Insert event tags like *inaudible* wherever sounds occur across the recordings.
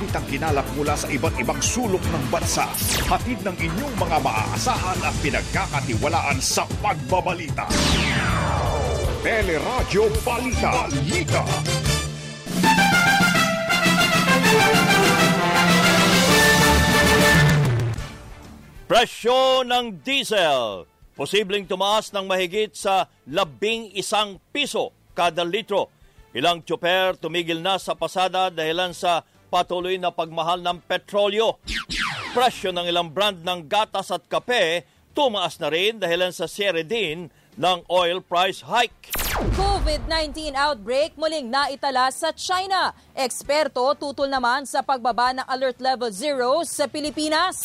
balitang kinalap mula sa iba't ibang sulok ng bansa. Hatid ng inyong mga maaasahan at pinagkakatiwalaan sa pagbabalita. Teleradyo Balita. Balita. Presyo ng diesel. Posibleng tumaas ng mahigit sa labing isang piso kada litro. Ilang tsuper tumigil na sa pasada dahilan sa patuloy na pagmahal ng petrolyo. Presyo ng ilang brand ng gatas at kape tumaas na rin dahilan sa sere din ng oil price hike. COVID-19 outbreak muling naitala sa China. Eksperto tutol naman sa pagbaba ng Alert Level 0 sa Pilipinas.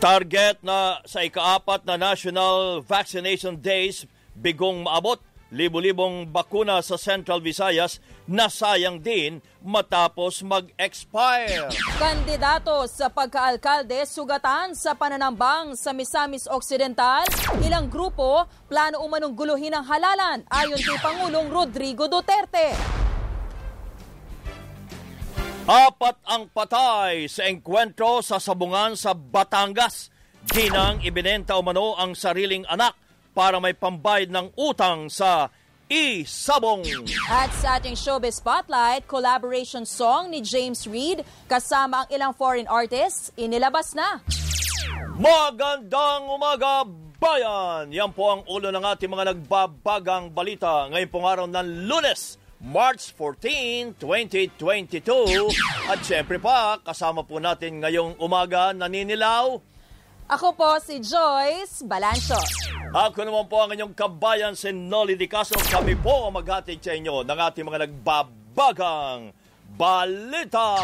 Target na sa ikaapat na National Vaccination Days, bigong maabot. Libo-libong bakuna sa Central Visayas nasayang din matapos mag-expire. Kandidato sa pagkaalkalde sugatan sa pananambang sa Misamis Occidental, ilang grupo plano umanong guluhin ang halalan ayon kay Pangulong Rodrigo Duterte. Apat ang patay sa engkwentro sa sabungan sa Batangas. Ginang ibinenta umano ang sariling anak para may pambayad ng utang sa Isabong. At sa ating showbiz spotlight, collaboration song ni James Reid kasama ang ilang foreign artists, inilabas na. Magandang umaga, bayan! Yan po ang ulo ng ating mga nagbabagang balita ngayong pong araw ng lunes. March 14, 2022. At syempre pa, kasama po natin ngayong umaga naninilaw. Ako po si Joyce Balancho. Ako naman po ang inyong kabayan si Nolly Di Caso. Kami po ang maghatid sa inyo ng ating mga nagbabagang balita.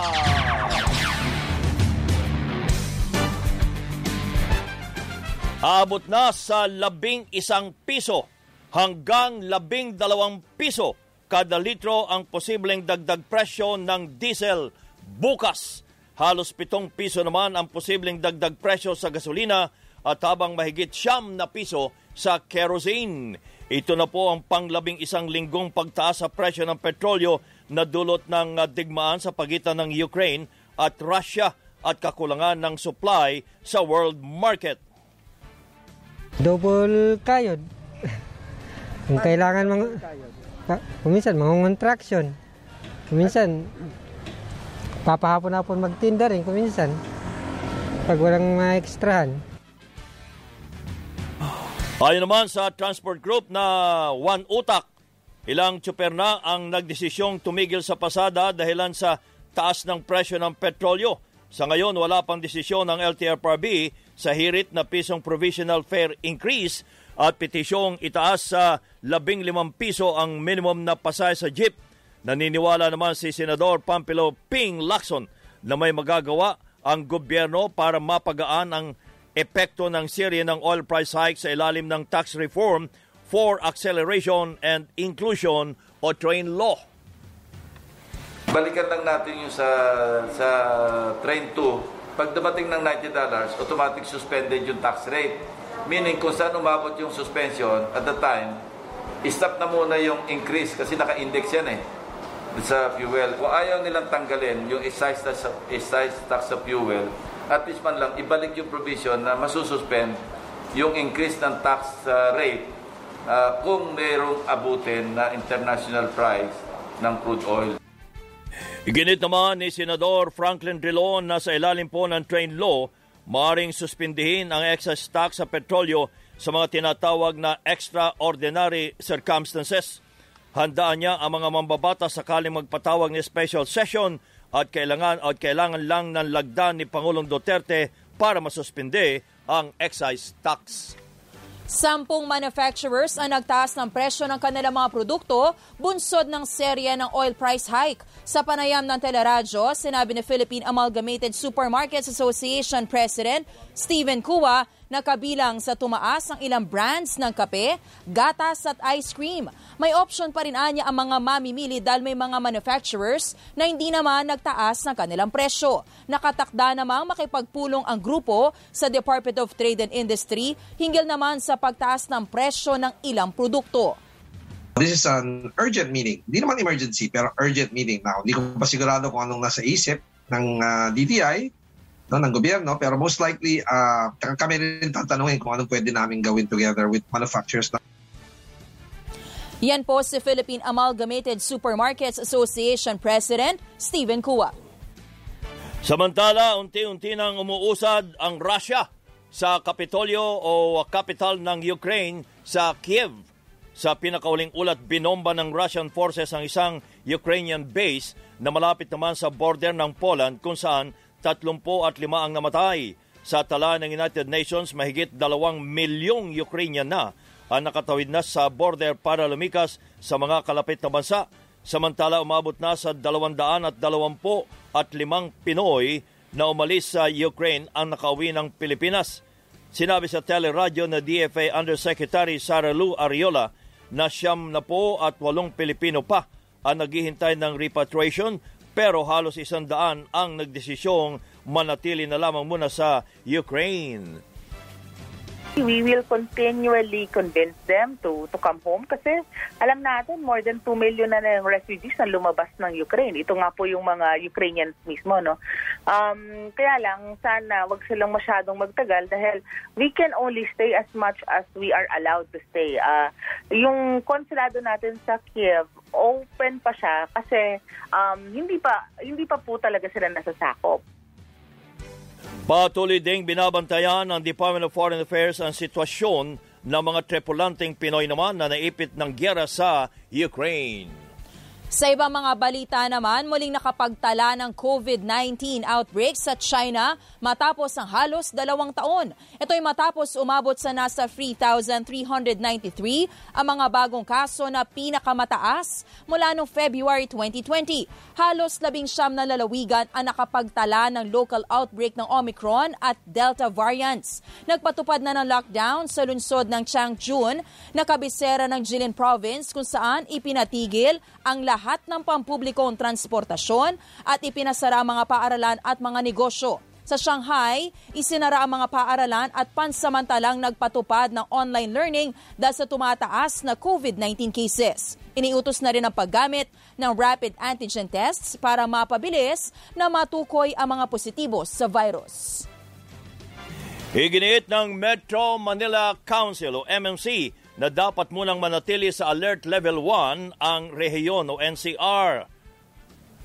Abot na sa labing isang piso hanggang labing dalawang piso kada litro ang posibleng dagdag presyo ng diesel bukas. Halos pitong piso naman ang posibleng dagdag presyo sa gasolina at habang mahigit siyam na piso sa kerosene. Ito na po ang panglabing isang linggong pagtaas sa presyo ng petrolyo na dulot ng digmaan sa pagitan ng Ukraine at Russia at kakulangan ng supply sa world market. Double kayod. *laughs* Kung kailangan mga... Pa, kuminsan, mga contraction. Kuminsan, papahapon-hapon magtinda rin, kuminsan. Pag walang mga ekstrahan. Ayon naman sa transport group na One Utak, ilang tsuper na ang nagdesisyong tumigil sa pasada dahilan sa taas ng presyo ng petrolyo. Sa ngayon, wala pang desisyon ng LTFRB sa hirit na pisong provisional fare increase at petisyong itaas sa 15 piso ang minimum na pasay sa jeep. Naniniwala naman si Senador Pampilo Ping Lacson na may magagawa ang gobyerno para mapagaan ang epekto ng serye ng oil price hike sa ilalim ng tax reform for acceleration and inclusion o train law. Balikan lang natin yung sa sa train 2. Pag dumating ng $90, automatic suspended yung tax rate. Meaning kung saan umabot yung suspension at the time, stop na muna yung increase kasi naka-index yan eh sa fuel. Kung ayaw nilang tanggalin yung excise tax, excise tax sa fuel, at least man lang ibalik yung provision na masususpend yung increase ng tax uh, rate uh, kung mayroong abutin na international price ng crude oil. Iginit naman ni Senador Franklin Drilon na sa ilalim po ng train law, maring suspindihin ang excise tax sa petrolyo sa mga tinatawag na extraordinary circumstances. Handaan niya ang mga mambabata sakaling magpatawag ni special session at kailangan at kailangan lang ng lagdan ni Pangulong Duterte para masuspinde ang excise tax. Sampung manufacturers ang nagtaas ng presyo ng kanilang mga produkto bunsod ng serye ng oil price hike. Sa panayam ng teleradyo, sinabi ni Philippine Amalgamated Supermarkets Association President Stephen Kua na kabilang sa tumaas ang ilang brands ng kape, gatas at ice cream. May option pa rin anya ang mga mamimili dahil may mga manufacturers na hindi naman nagtaas ng kanilang presyo. Nakatakda namang makipagpulong ang grupo sa Department of Trade and Industry hinggil naman sa pagtaas ng presyo ng ilang produkto. This is an urgent meeting. Hindi naman emergency, pero urgent meeting. Now, hindi ko pa sigurado kung anong nasa isip ng uh, DTI, no, ng gobyerno, pero most likely, uh, kami rin tatanungin kung anong pwede namin gawin together with manufacturers. Yan po si Philippine Amalgamated Supermarkets Association President Stephen Kua. Samantala, unti-unti nang umuusad ang Russia sa Kapitolyo o capital ng Ukraine sa Kiev. Sa pinakauling ulat, binomba ng Russian forces ang isang Ukrainian base na malapit naman sa border ng Poland kung saan 35 ang namatay. Sa tala ng United Nations, mahigit 2 milyong Ukrainian na ang nakatawid na sa border para lumikas sa mga kalapit na bansa. Samantala, umabot na sa 225 at limang Pinoy na umalis sa Ukraine ang nakauwi ng Pilipinas. Sinabi sa teleradyo na DFA Undersecretary Sara Lu Ariola na siyam na po at walong Pilipino pa ang naghihintay ng repatriation pero halos isang daan ang nagdesisyong manatili na lamang muna sa Ukraine. We will continually convince them to to come home kasi alam natin more than 2 million na ng refugees na lumabas ng Ukraine. Ito nga po yung mga Ukrainians mismo, no? Um, kaya lang, sana wag silang masyadong magtagal dahil we can only stay as much as we are allowed to stay. Uh, yung konsulado natin sa Kiev, open pa siya kasi um, hindi pa hindi pa po talaga sila nasasakop. Patuloy ding binabantayan ng Department of Foreign Affairs ang sitwasyon ng mga tripulanteng Pinoy naman na naipit ng gyera sa Ukraine. Sa ibang mga balita naman, muling nakapagtala ng COVID-19 outbreak sa China matapos ang halos dalawang taon. Ito ay matapos umabot sa nasa 3,393 ang mga bagong kaso na pinakamataas mula noong February 2020. Halos labing siyam na lalawigan ang nakapagtala ng local outbreak ng Omicron at Delta variants. Nagpatupad na ng lockdown sa lungsod ng Changchun na kabisera ng Jilin Province kung saan ipinatigil ang lahat ng pampublikong transportasyon at ipinasara mga paaralan at mga negosyo. Sa Shanghai, isinara ang mga paaralan at pansamantalang nagpatupad ng online learning dahil sa tumataas na COVID-19 cases. Iniutos na rin ang paggamit ng rapid antigen tests para mapabilis na matukoy ang mga positibo sa virus. Iginiit ng Metro Manila Council o MMC na dapat munang manatili sa Alert Level 1 ang rehiyon o NCR.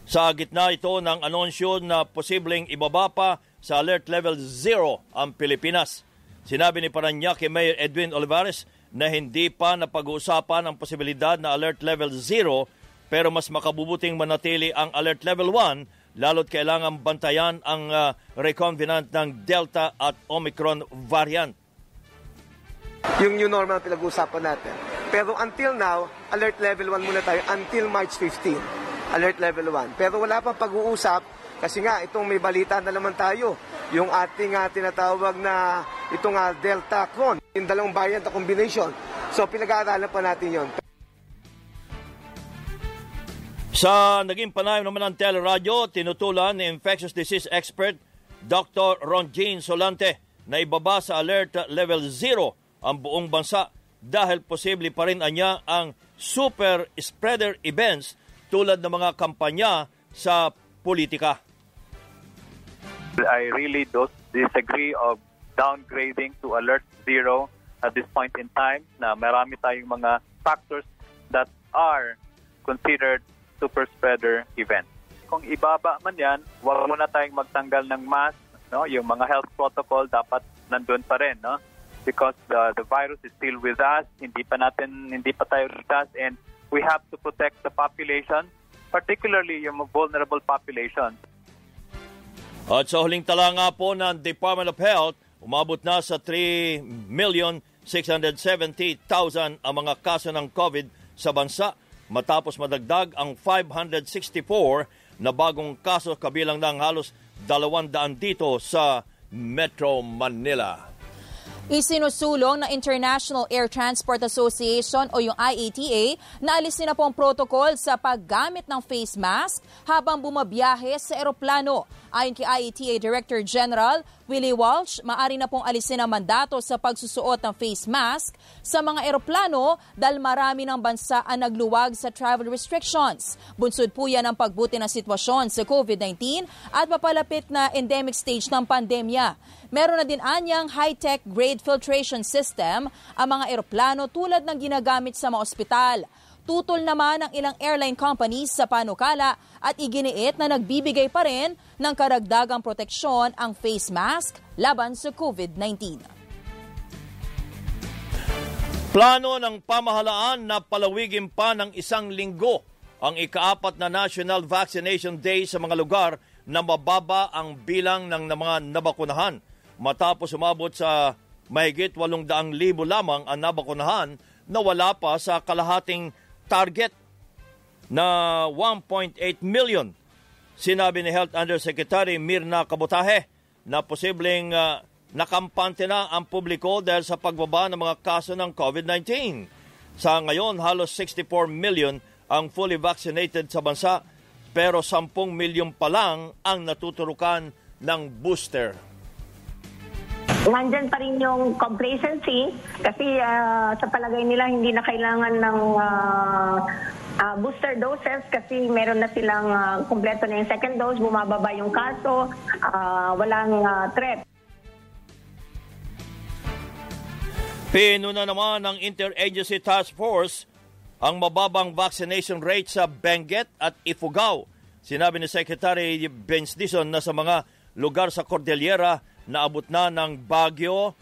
Sa gitna ito ng anonsyo na posibleng ibaba pa sa Alert Level 0 ang Pilipinas. Sinabi ni Paranaque Mayor Edwin Olivares na hindi pa napag-uusapan ang posibilidad na Alert Level 0 pero mas makabubuting manatili ang Alert Level 1 lalo't kailangan bantayan ang uh, reconvenant ng Delta at Omicron variant yung new normal pinag-uusapan natin. Pero until now, alert level 1 muna tayo until March 15. Alert level 1. Pero wala pang pag-uusap kasi nga itong may balita na naman tayo. Yung ating uh, tinatawag na itong uh, Delta Cron, yung dalawang variant na combination. So pinag-aaralan pa natin yon. Sa naging panayam naman ng teleradyo, tinutulan ni infectious disease expert Dr. Ron Jean Solante na ibaba sa alert level 0 ang buong bansa dahil posible pa rin anya ang super spreader events tulad ng mga kampanya sa politika. I really don't disagree of downgrading to alert zero at this point in time na marami tayong mga factors that are considered super spreader events. Kung ibaba man yan, wag muna tayong magtanggal ng mask. No? Yung mga health protocol dapat nandun pa rin. No? Because the, the virus is still with us. Hindi pa natin, hindi pa tayo ligtas and we have to protect the population, particularly yung vulnerable population. At sa huling tala nga po ng Department of Health, umabot na sa 3,670,000 ang mga kaso ng COVID sa bansa matapos madagdag ang 564 na bagong kaso kabilang ng halos 200 dito sa Metro Manila. Isinusulong ng International Air Transport Association o yung IATA na alisin na po ang protocol sa paggamit ng face mask habang bumabiyahe sa eroplano. Ayon kay IATA Director General Willie Walsh, maari na pong alisin ang mandato sa pagsusuot ng face mask sa mga eroplano dahil marami ng bansa ang nagluwag sa travel restrictions. Bunsod po yan ang pagbuti ng sitwasyon sa COVID-19 at papalapit na endemic stage ng pandemya. Meron na din anyang high-tech grade filtration system ang mga eroplano tulad ng ginagamit sa mga ospital. Tutol naman ng ilang airline companies sa panukala at iginiit na nagbibigay pa rin ng karagdagang proteksyon ang face mask laban sa COVID-19. Plano ng pamahalaan na palawigin pa ng isang linggo ang ikaapat na National Vaccination Day sa mga lugar na mababa ang bilang ng mga nabakunahan matapos umabot sa mahigit 800,000 lamang ang nabakunahan na wala pa sa kalahating target na 1.8 million. Sinabi ni Health Undersecretary Mirna Kabutahe na posibleng uh, nakampante na ang publiko dahil sa pagbaba ng mga kaso ng COVID-19. Sa ngayon, halos 64 million ang fully vaccinated sa bansa pero 10 milyon pa lang ang natuturukan ng booster nandyan pa rin yung complacency kasi uh, sa palagay nila hindi na kailangan ng uh, uh, booster doses kasi meron na silang uh, kumpleto na yung second dose, bumababa yung kaso, uh, walang uh, threat. Pinuna naman ng Interagency Task Force ang mababang vaccination rate sa Benguet at Ifugao. Sinabi ni Secretary Benz Dison na sa mga lugar sa Cordillera naabot na ng Bagyo,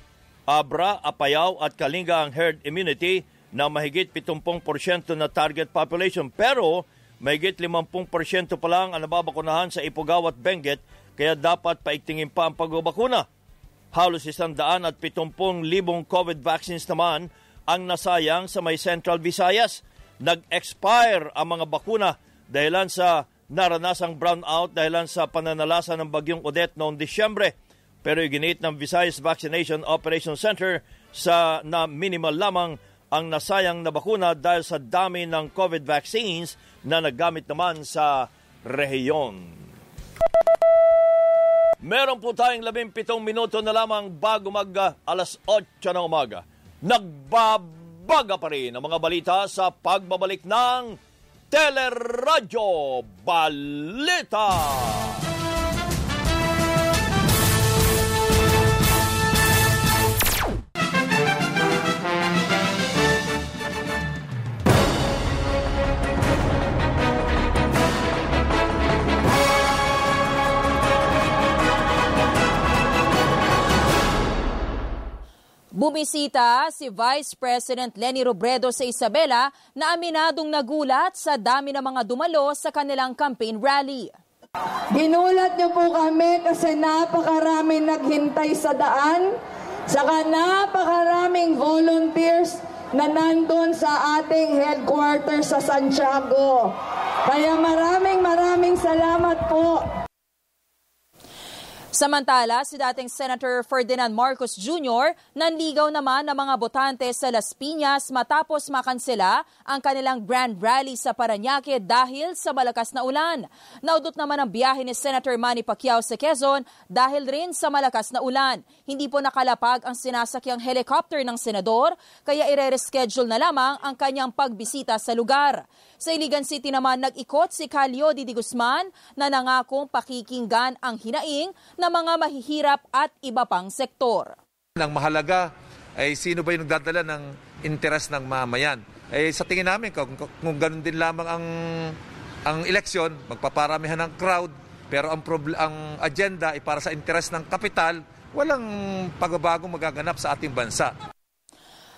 Abra, Apayao at Kalinga ang herd immunity na mahigit 70% na target population. Pero mahigit 50% pa lang ang nababakunahan sa Ipugao at Benguet kaya dapat paigtingin pa ang pagbabakuna. Halos isang daan at 70 libong COVID vaccines naman ang nasayang sa may Central Visayas. Nag-expire ang mga bakuna dahilan sa naranasang brownout dahilan sa pananalasa ng bagyong Odette noong Disyembre pero iginit ng Visayas Vaccination Operation Center sa na minimal lamang ang nasayang na bakuna dahil sa dami ng COVID vaccines na naggamit naman sa rehiyon. Meron po tayong 17 minuto na lamang bago mag uh, alas 8 ng umaga. Nagbabaga pa rin ang mga balita sa pagbabalik ng Teleradyo Balita. Bumisita si Vice President Lenny Robredo sa Isabela na aminadong nagulat sa dami ng mga dumalo sa kanilang campaign rally. Ginulat niyo po kami kasi napakaraming naghintay sa daan, saka napakaraming volunteers na nandun sa ating headquarters sa Santiago. Kaya maraming maraming salamat po. Samantala, si dating Senator Ferdinand Marcos Jr. nanligaw naman ng mga botante sa Las Piñas matapos makansela ang kanilang grand rally sa Paranaque dahil sa malakas na ulan. Naudot naman ang biyahe ni Senator Manny Pacquiao sa Quezon dahil rin sa malakas na ulan. Hindi po nakalapag ang sinasakyang helicopter ng senador kaya ire-reschedule na lamang ang kanyang pagbisita sa lugar. Sa Iligan City naman nag-ikot si Calio Didi Guzman na nangakong pakikinggan ang hinaing mga mahihirap at iba pang sektor. Ang mahalaga ay sino ba yung nagdadala ng interes ng mamayan. Eh, sa tingin namin, kung, kung ganun din lamang ang, ang eleksyon, magpaparamihan ng crowd, pero ang, proble- ang agenda ay para sa interes ng kapital, walang pagbabagong magaganap sa ating bansa.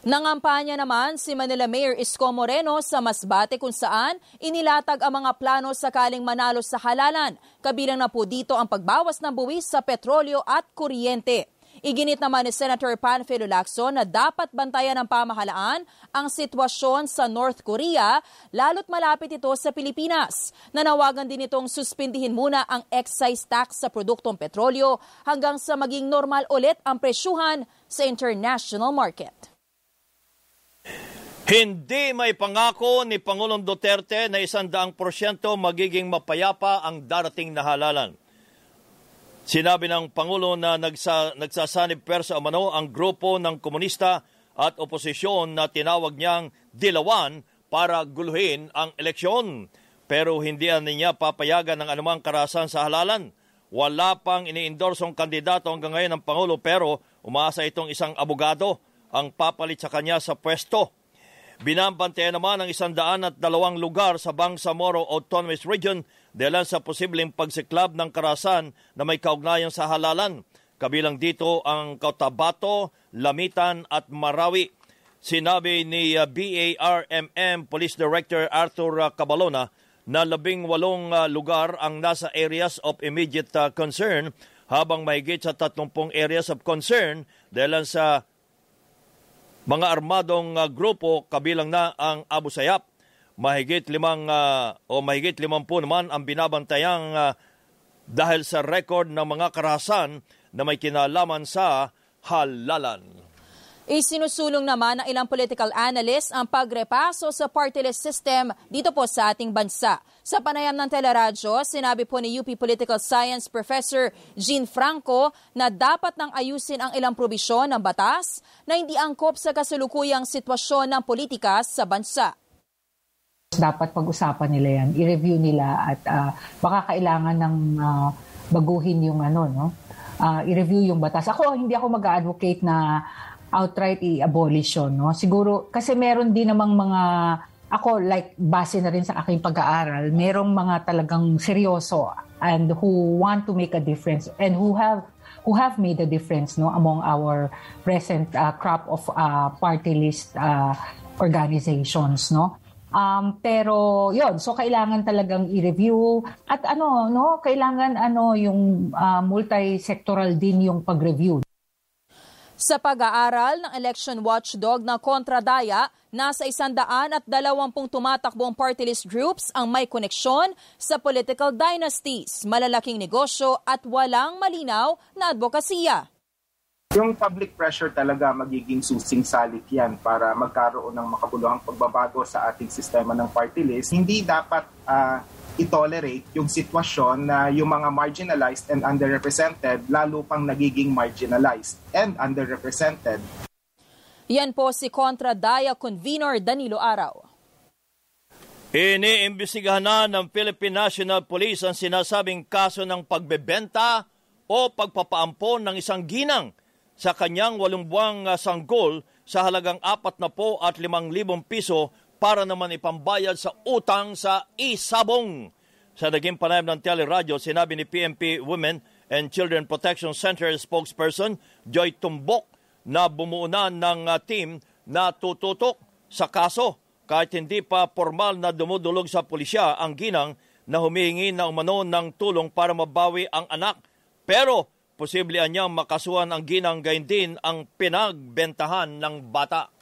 Nangampanya naman si Manila Mayor Isko Moreno sa Masbate kung saan inilatag ang mga plano sakaling manalo sa halalan. Kabilang na po dito ang pagbawas ng buwis sa petrolyo at kuryente. Iginit naman ni Senator Panfilo Lacson na dapat bantayan ng pamahalaan ang sitwasyon sa North Korea lalo't malapit ito sa Pilipinas. Nanawagan din itong suspindihin muna ang excise tax sa produktong petrolyo hanggang sa maging normal ulit ang presyuhan sa international market. Hindi may pangako ni Pangulong Duterte na isandaang porsyento magiging mapayapa ang darating na halalan. Sinabi ng Pangulo na nagsa, nagsasanib persa umano ang grupo ng komunista at oposisyon na tinawag niyang dilawan para guluhin ang eleksyon. Pero hindi niya papayagan ng anumang karasan sa halalan. Wala pang iniindorsong kandidato hanggang ngayon ng Pangulo pero umaasa itong isang abogado ang papalit sa kanya sa pwesto. Binambantayan naman ang isandaan at dalawang lugar sa Bangsamoro Autonomous Region dahil sa posibleng pagsiklab ng karasan na may kaugnayan sa halalan. Kabilang dito ang Cotabato, Lamitan at Marawi. Sinabi ni uh, BARMM Police Director Arthur uh, Cabalona na labing walong uh, lugar ang nasa areas of immediate concern habang mahigit sa 30 areas of concern dahil sa mga armadong uh, grupo kabilang na ang Abu Sayyaf. Mahigit limang uh, o mahigit limampu naman ang binabantayang uh, dahil sa record ng mga karahasan na may kinalaman sa halalan. Isinusulong naman ng ilang political analysts ang pagrepaso sa party list system dito po sa ating bansa. Sa panayam ng teleradyo, sinabi po ni UP Political Science Professor Jean Franco na dapat nang ayusin ang ilang probisyon ng batas na hindi angkop sa kasulukuyang sitwasyon ng politika sa bansa. Dapat pag-usapan nila yan, i-review nila at uh, baka kailangan ng uh, baguhin yung ano, no? Uh, i-review yung batas. Ako, hindi ako mag-advocate na outright i-abolish yun. No? Siguro, kasi meron din namang mga, ako like base na rin sa aking pag-aaral, merong mga talagang seryoso and who want to make a difference and who have who have made a difference no among our present uh, crop of uh, party list uh, organizations no Um, pero yon so kailangan talagang i-review at ano no kailangan ano yung uh, multi-sectoral din yung pag-review. Sa pag-aaral ng election watchdog na kontradaya, nasa isandaan at dalawampung tumatakbong party list groups ang may koneksyon sa political dynasties, malalaking negosyo at walang malinaw na advokasya. Yung public pressure talaga magiging susing salik yan para magkaroon ng makabuluhang pagbabago sa ating sistema ng party list. Hindi dapat uh, i-tolerate yung sitwasyon na yung mga marginalized and underrepresented lalo pang nagiging marginalized and underrepresented. Yan po si Contra Daya Convenor Danilo Araw. Iniimbestigahan na ng Philippine National Police ang sinasabing kaso ng pagbebenta o pagpapaampon ng isang ginang sa kanyang walong buwang sanggol sa halagang apat na po at limang libong piso para naman ipambayad sa utang sa isabong. Sa naging panayam ng teleradyo, sinabi ni PNP Women and Children Protection Center spokesperson Joy Tumbok na bumuo na ng uh, team na tututok sa kaso kahit hindi pa formal na dumudulog sa pulisya ang ginang na humihingi na umano ng tulong para mabawi ang anak. Pero posible anyang makasuhan ang ginang gayon din ang pinagbentahan ng bata.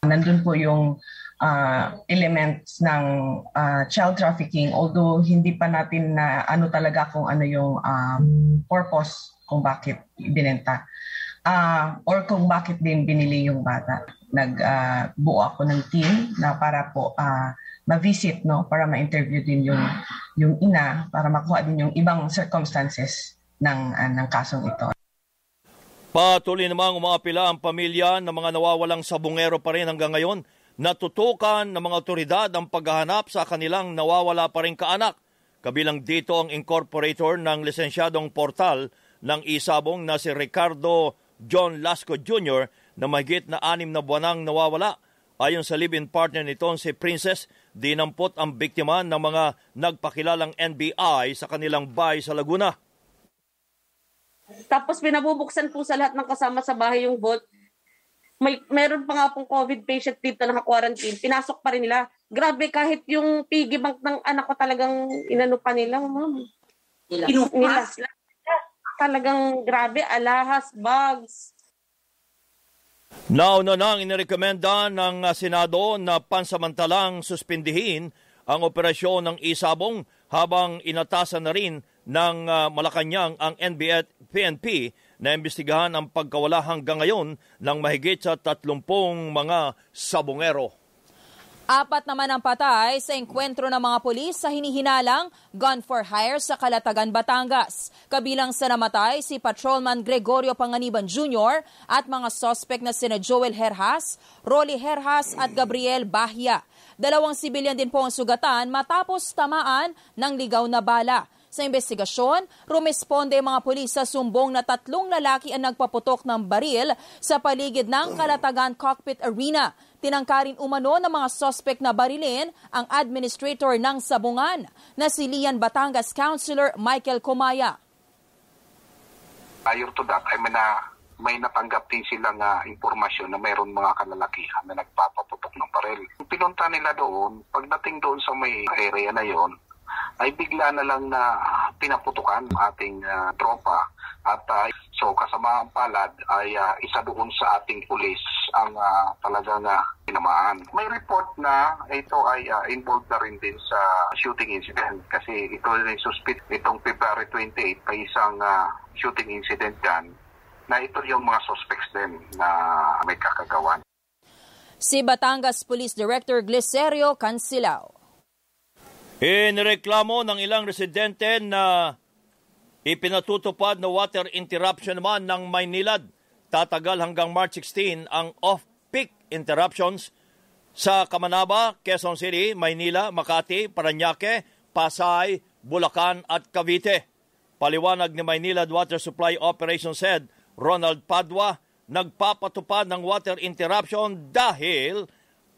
Nandun po yung uh, elements ng uh, child trafficking although hindi pa natin na ano talaga kung ano yung um, purpose kung bakit binenta uh, or kung bakit din binili yung bata. Nagbuo uh, ako ng team na para po uh, ma-visit no para ma-interview din yung yung ina para makuha din yung ibang circumstances ng uh, ng kasong ito. Patuloy namang umapila ang pamilya ng mga nawawalang sabungero pa rin hanggang ngayon. Natutukan ng mga otoridad ang paghahanap sa kanilang nawawala pa rin kaanak. Kabilang dito ang incorporator ng lisensyadong portal ng isabong na si Ricardo John Lasco Jr. na mahigit na anim na buwanang nawawala. Ayon sa live-in partner nito si Princess, dinampot ang biktima ng mga nagpakilalang NBI sa kanilang bahay sa Laguna. Tapos pinabubuksan po sa lahat ng kasama sa bahay yung vault. May meron pa nga pong COVID patient dito na naka-quarantine. Pinasok pa rin nila. Grabe kahit yung piggy bank ng anak ko talagang inano pa nila, ma'am. Nila. Nila. talagang grabe, alahas, bugs. Nauna nang inirekomenda ng uh, Senado na pansamantalang suspindihin ang operasyon ng isabong habang inatasan na rin ng uh, Malacanang ang NBA at PNP na imbestigahan ang pagkawala hanggang ngayon ng mahigit sa 30 mga sabongero. Apat naman ang patay sa enkwentro ng mga polis sa hinihinalang gun for hire sa Kalatagan, Batangas. Kabilang sa namatay si Patrolman Gregorio Panganiban Jr. at mga sospek na sina Joel Herhas, Rolly Herhas at Gabriel Bahia. Dalawang sibilyan din po ang sugatan matapos tamaan ng ligaw na bala. Sa investigasyon, rumesponde ang mga pulis sa sumbong na tatlong lalaki ang nagpaputok ng baril sa paligid ng Kalatagan Cockpit Arena. Tinangkarin umano ng mga sospek na barilin ang administrator ng sabungan na si Lian Batangas Councilor Michael Comaya. Prior to that, ay may, na, may natanggap din silang uh, impormasyon na mayroon mga kalalakihan na nagpapaputok ng baril. Pinunta nila doon, pagdating doon sa may area na yon, ay bigla na lang na pinaputukan ating uh, tropa at uh, so kasama ang palad ay uh, isa doon sa ating pulis ang uh, talagang uh, tinamaan. May report na ito ay uh, involved na rin din sa shooting incident kasi ito rin suspect itong February 28 ay isang uh, shooting incident yan na ito yung mga suspects din na may kakagawan. Si Batangas Police Director Glicerio Cancilao. Inireklamo ng ilang residente na ipinatutupad na water interruption naman ng Maynilad. Tatagal hanggang March 16 ang off-peak interruptions sa Kamanaba, Quezon City, Maynila, Makati, Paranaque, Pasay, Bulacan at Cavite. Paliwanag ni Maynila Water Supply Operations Head Ronald Padua, nagpapatupad ng water interruption dahil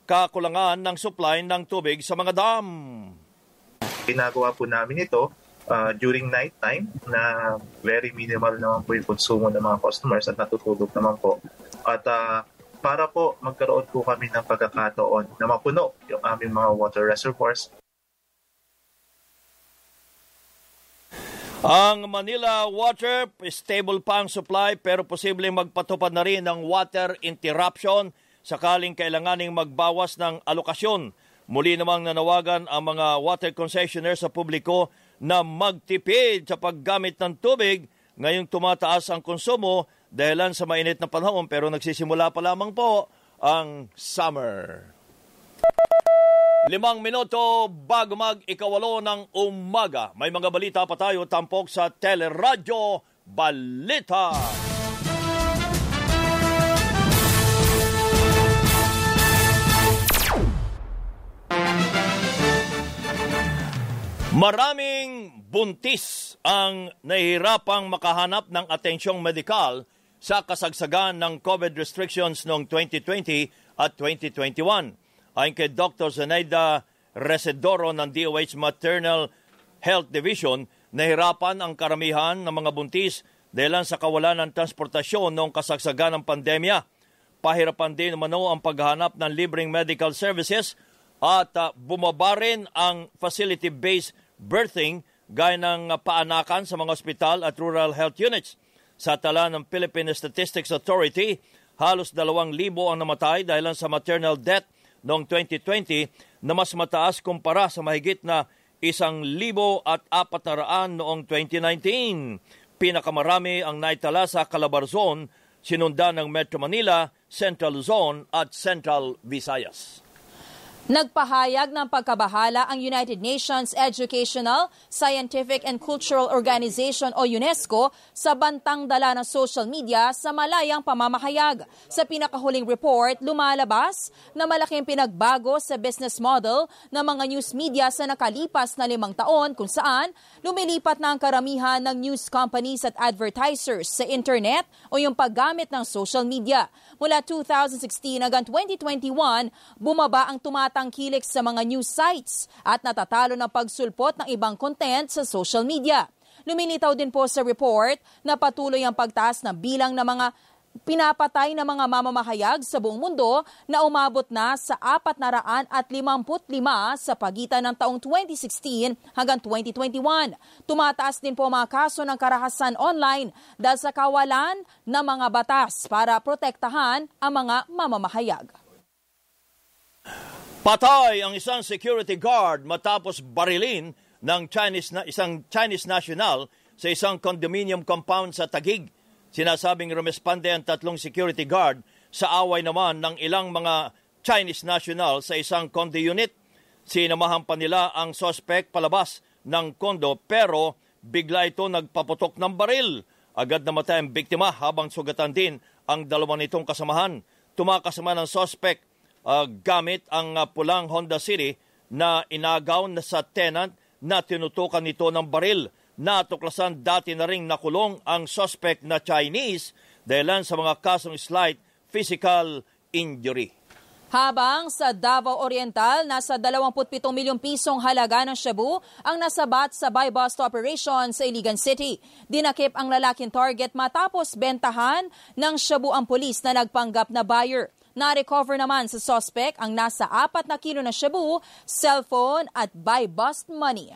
kakulangan ng supply ng tubig sa mga dam. Ginagawa po namin ito uh, during night time na very minimal naman po yung konsumo ng mga customers at natutulog naman po. At uh, para po magkaroon po kami ng pagkakataon na mapuno yung aming mga water reservoirs. Ang Manila Water, stable pa ang supply pero posibleng magpatupad na rin ng water interruption sakaling kailanganing magbawas ng alokasyon Muli namang nanawagan ang mga water concessionaires sa publiko na magtipid sa paggamit ng tubig ngayong tumataas ang konsumo dahilan sa mainit na panahon pero nagsisimula pa lamang po ang summer. Limang minuto bago mag ikawalo ng umaga. May mga balita pa tayo tampok sa Teleradyo Balita. Maraming buntis ang nahihirapang makahanap ng atensyong medikal sa kasagsagan ng COVID restrictions noong 2020 at 2021. Ayon kay Dr. Zenaida Resedoro ng DOH Maternal Health Division, nahirapan ang karamihan ng mga buntis dahil sa kawalan ng transportasyon noong kasagsagan ng pandemya. Pahirapan din umano ang paghahanap ng libreng medical services at uh, bumaba rin ang facility-based birthing gaya ng paanakan sa mga ospital at rural health units. Sa tala ng Philippine Statistics Authority, halos 2,000 ang namatay dahil sa maternal death noong 2020 na mas mataas kumpara sa mahigit na isang libo at apat na raan noong 2019. Pinakamarami ang naitala sa Calabarzon, sinundan ng Metro Manila, Central Zone at Central Visayas. Nagpahayag ng pagkabahala ang United Nations Educational, Scientific and Cultural Organization o UNESCO sa bantang dala ng social media sa malayang pamamahayag. Sa pinakahuling report, lumalabas na malaking pinagbago sa business model ng mga news media sa nakalipas na limang taon kung saan lumilipat na ang karamihan ng news companies at advertisers sa internet o yung paggamit ng social media. Mula 2016 hanggang 2021, bumaba ang tumatawag tumatangkilik sa mga news sites at natatalo ng pagsulpot ng ibang content sa social media. Lumilitaw din po sa report na patuloy ang pagtaas ng bilang ng mga pinapatay ng mga mamamahayag sa buong mundo na umabot na sa 455 sa pagitan ng taong 2016 hanggang 2021. Tumataas din po mga kaso ng karahasan online dahil sa kawalan ng mga batas para protektahan ang mga mamamahayag. Patay ang isang security guard matapos barilin ng Chinese na isang Chinese national sa isang condominium compound sa Tagig. Sinasabing rumespande ang tatlong security guard sa away naman ng ilang mga Chinese national sa isang condo unit. Sinamahan pa nila ang suspect palabas ng kondo pero bigla ito nagpaputok ng baril. Agad namatay ang biktima habang sugatan din ang dalawa nitong kasamahan. Tumakas naman ang suspect uh, gamit ang uh, pulang Honda City na inagaw na sa tenant na tinutukan nito ng baril natuklasan dati na ring nakulong ang suspect na Chinese dahilan sa mga kasong slight physical injury. Habang sa Davao Oriental, nasa 27 milyong pisong halaga ng shabu ang nasabat sa buy bust operation sa Iligan City. Dinakip ang lalaking target matapos bentahan ng shabu ang pulis na nagpanggap na buyer. Na-recover naman sa suspect ang nasa 4 na kilo na shabu, cellphone at buy bust money.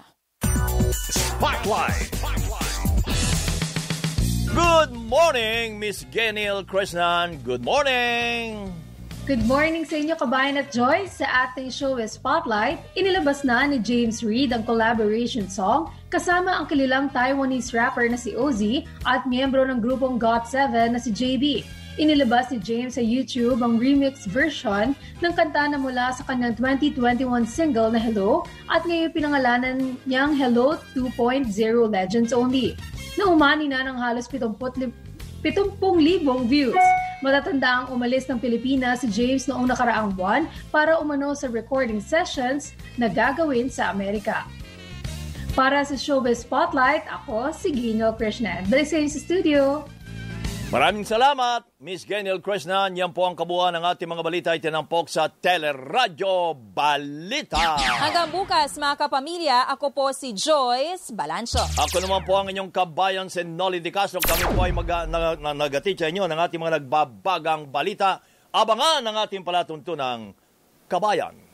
Spotlight. Good morning, Miss Geniel Krishnan. Good morning. Good morning sa inyo kabayan at Joyce. Sa ating show is Spotlight, inilabas na ni James Reid ang collaboration song kasama ang kalilang Taiwanese rapper na si Ozzy at miyembro ng grupong GOT7 na si JB. Inilabas ni James sa YouTube ang remix version ng kanta na mula sa kanyang 2021 single na Hello at ngayon pinangalanan niyang Hello 2.0 Legends Only na umani na ng halos 70 70,000 views. Matatanda ang umalis ng Pilipinas si James noong nakaraang buwan para umano sa recording sessions na gagawin sa Amerika. Para sa Showbiz Spotlight, ako si Gino Krishnan. Balik sa studio. Maraming salamat, Miss Geniel Krishnan. Yan po ang kabuuan ng ating mga balita ay tinampok sa Teleradyo Balita. Hanggang bukas mga kapamilya, ako po si Joyce Balancho. Ako naman po ang inyong kabayan, si Nolly Di Castro. Kami po ay mag- na- na- nagatid sa inyo ng ating mga nagbabagang balita. Abangan ang ating palatuntunang kabayan.